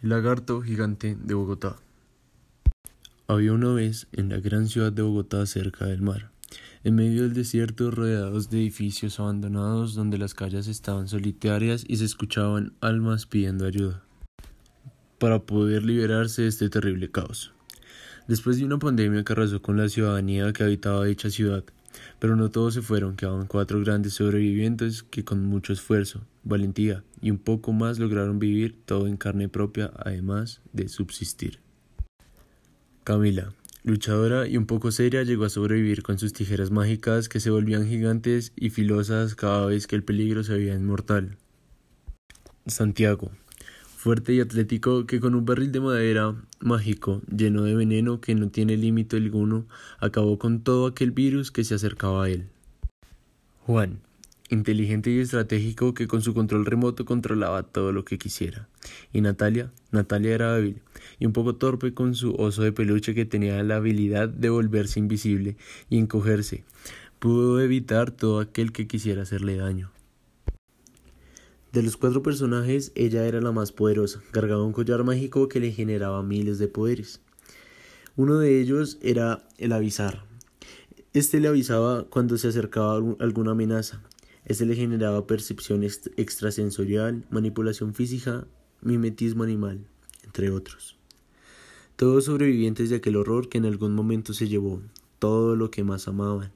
El lagarto gigante de Bogotá. Había una vez en la gran ciudad de Bogotá cerca del mar, en medio del desierto rodeados de edificios abandonados donde las calles estaban solitarias y se escuchaban almas pidiendo ayuda para poder liberarse de este terrible caos. Después de una pandemia que arrasó con la ciudadanía que habitaba dicha ciudad, pero no todos se fueron, quedaban cuatro grandes sobrevivientes que con mucho esfuerzo, valentía y un poco más lograron vivir todo en carne propia, además de subsistir. Camila, luchadora y un poco seria, llegó a sobrevivir con sus tijeras mágicas que se volvían gigantes y filosas cada vez que el peligro se veía inmortal. Santiago, fuerte y atlético que con un barril de madera mágico lleno de veneno que no tiene límite alguno acabó con todo aquel virus que se acercaba a él. Juan, inteligente y estratégico que con su control remoto controlaba todo lo que quisiera. Y Natalia, Natalia era hábil y un poco torpe con su oso de peluche que tenía la habilidad de volverse invisible y encogerse. Pudo evitar todo aquel que quisiera hacerle daño. De los cuatro personajes, ella era la más poderosa, cargaba un collar mágico que le generaba miles de poderes. Uno de ellos era el avisar. Este le avisaba cuando se acercaba alguna amenaza. Este le generaba percepción extrasensorial, manipulación física, mimetismo animal, entre otros. Todos sobrevivientes de aquel horror que en algún momento se llevó todo lo que más amaban.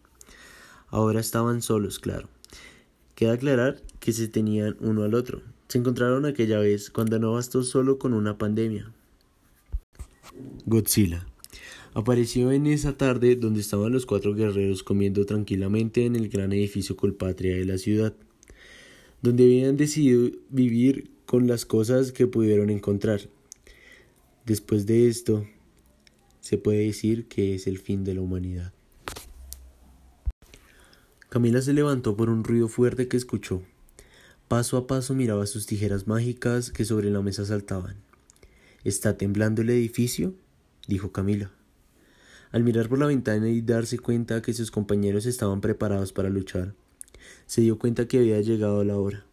Ahora estaban solos, claro. Queda aclarar que se tenían uno al otro. Se encontraron aquella vez cuando no bastó solo con una pandemia. Godzilla. Apareció en esa tarde donde estaban los cuatro guerreros comiendo tranquilamente en el gran edificio colpatria de la ciudad, donde habían decidido vivir con las cosas que pudieron encontrar. Después de esto, se puede decir que es el fin de la humanidad. Camila se levantó por un ruido fuerte que escuchó. Paso a paso miraba sus tijeras mágicas que sobre la mesa saltaban. ¿Está temblando el edificio? dijo Camila. Al mirar por la ventana y darse cuenta que sus compañeros estaban preparados para luchar, se dio cuenta que había llegado la hora.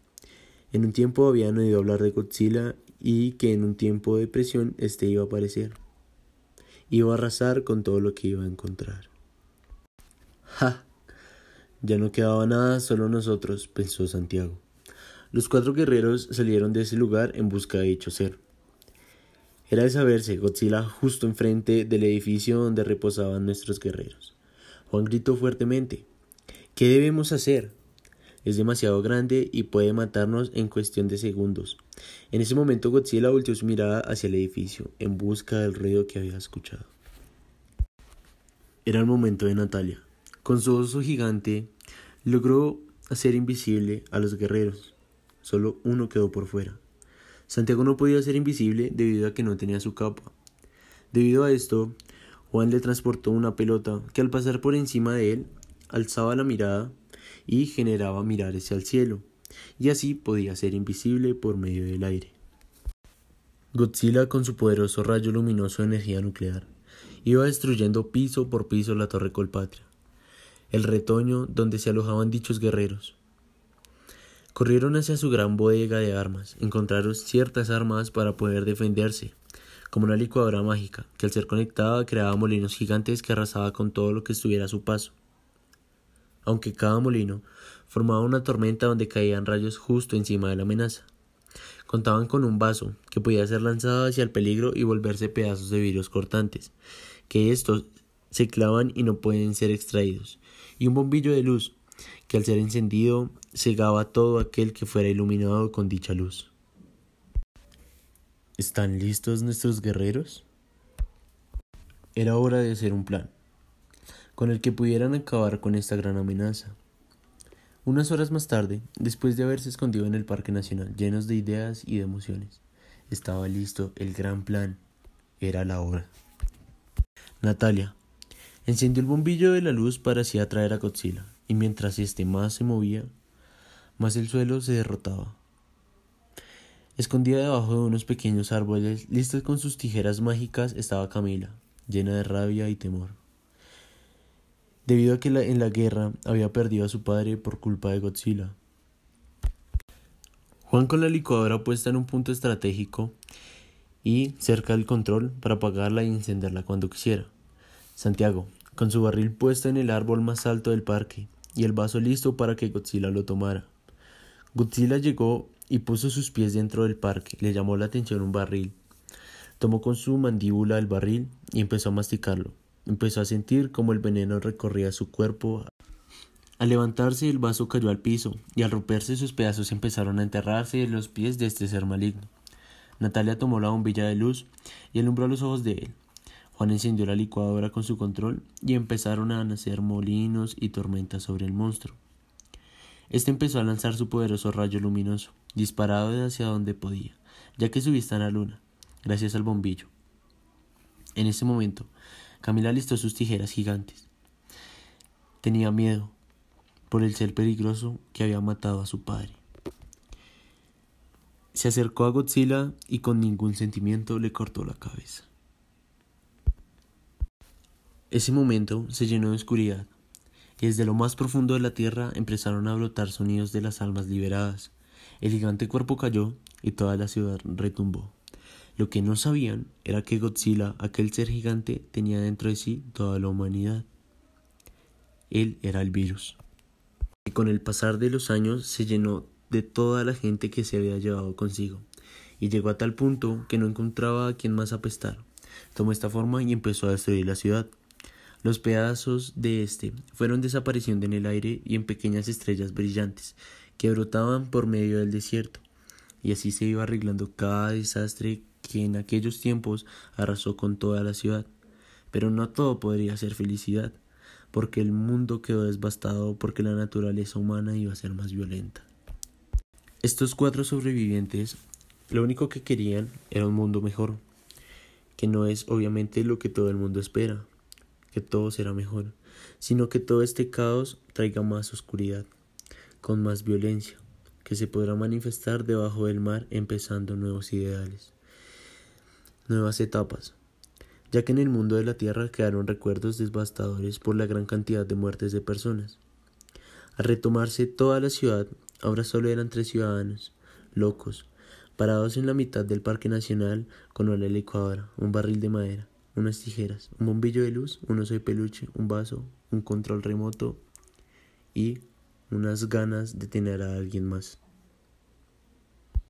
En un tiempo habían oído hablar de Godzilla y que en un tiempo de presión éste iba a aparecer. Iba a arrasar con todo lo que iba a encontrar. ¡Ja! Ya no quedaba nada, solo nosotros, pensó Santiago. Los cuatro guerreros salieron de ese lugar en busca de dicho ser. Era de saberse Godzilla justo enfrente del edificio donde reposaban nuestros guerreros. Juan gritó fuertemente ¿Qué debemos hacer? Es demasiado grande y puede matarnos en cuestión de segundos. En ese momento Godzilla volteó su mirada hacia el edificio, en busca del ruido que había escuchado. Era el momento de Natalia. Con su oso gigante logró hacer invisible a los guerreros. Solo uno quedó por fuera. Santiago no podía ser invisible debido a que no tenía su capa. Debido a esto, Juan le transportó una pelota que al pasar por encima de él alzaba la mirada y generaba mirar hacia el cielo, y así podía ser invisible por medio del aire. Godzilla con su poderoso rayo luminoso de energía nuclear iba destruyendo piso por piso la torre Colpatria el retoño donde se alojaban dichos guerreros. Corrieron hacia su gran bodega de armas, encontraron ciertas armas para poder defenderse, como una licuadora mágica, que al ser conectada creaba molinos gigantes que arrasaba con todo lo que estuviera a su paso. Aunque cada molino formaba una tormenta donde caían rayos justo encima de la amenaza. Contaban con un vaso que podía ser lanzado hacia el peligro y volverse pedazos de vidrios cortantes, que estos se clavan y no pueden ser extraídos, y un bombillo de luz, que al ser encendido cegaba todo aquel que fuera iluminado con dicha luz. ¿Están listos nuestros guerreros? Era hora de hacer un plan, con el que pudieran acabar con esta gran amenaza. Unas horas más tarde, después de haberse escondido en el Parque Nacional, llenos de ideas y de emociones, estaba listo el gran plan. Era la hora. Natalia, Encendió el bombillo de la luz para así atraer a Godzilla, y mientras este más se movía, más el suelo se derrotaba. Escondida debajo de unos pequeños árboles, lista con sus tijeras mágicas, estaba Camila, llena de rabia y temor. Debido a que en la guerra había perdido a su padre por culpa de Godzilla. Juan con la licuadora puesta en un punto estratégico y cerca del control para apagarla y encenderla cuando quisiera. Santiago, con su barril puesto en el árbol más alto del parque y el vaso listo para que Godzilla lo tomara. Godzilla llegó y puso sus pies dentro del parque. Le llamó la atención un barril. Tomó con su mandíbula el barril y empezó a masticarlo. Empezó a sentir como el veneno recorría su cuerpo. Al levantarse el vaso cayó al piso y al romperse sus pedazos empezaron a enterrarse en los pies de este ser maligno. Natalia tomó la bombilla de luz y alumbró los ojos de él. Juan encendió la licuadora con su control y empezaron a nacer molinos y tormentas sobre el monstruo. Este empezó a lanzar su poderoso rayo luminoso, disparado hacia donde podía, ya que su vista en la luna, gracias al bombillo. En ese momento, Camila listó sus tijeras gigantes. Tenía miedo por el ser peligroso que había matado a su padre. Se acercó a Godzilla y con ningún sentimiento le cortó la cabeza. Ese momento se llenó de oscuridad, y desde lo más profundo de la tierra empezaron a brotar sonidos de las almas liberadas. El gigante cuerpo cayó y toda la ciudad retumbó. Lo que no sabían era que Godzilla, aquel ser gigante, tenía dentro de sí toda la humanidad. Él era el virus. Y con el pasar de los años se llenó de toda la gente que se había llevado consigo, y llegó a tal punto que no encontraba a quien más apestar. Tomó esta forma y empezó a destruir la ciudad. Los pedazos de este fueron desapareciendo en el aire y en pequeñas estrellas brillantes que brotaban por medio del desierto, y así se iba arreglando cada desastre que en aquellos tiempos arrasó con toda la ciudad. Pero no todo podría ser felicidad, porque el mundo quedó devastado porque la naturaleza humana iba a ser más violenta. Estos cuatro sobrevivientes lo único que querían era un mundo mejor, que no es obviamente lo que todo el mundo espera, que todo será mejor, sino que todo este caos traiga más oscuridad, con más violencia, que se podrá manifestar debajo del mar empezando nuevos ideales, nuevas etapas, ya que en el mundo de la Tierra quedaron recuerdos devastadores por la gran cantidad de muertes de personas. Al retomarse toda la ciudad, Ahora solo eran tres ciudadanos, locos, parados en la mitad del Parque Nacional con una licuadora, un barril de madera, unas tijeras, un bombillo de luz, un oso de peluche, un vaso, un control remoto y unas ganas de tener a alguien más.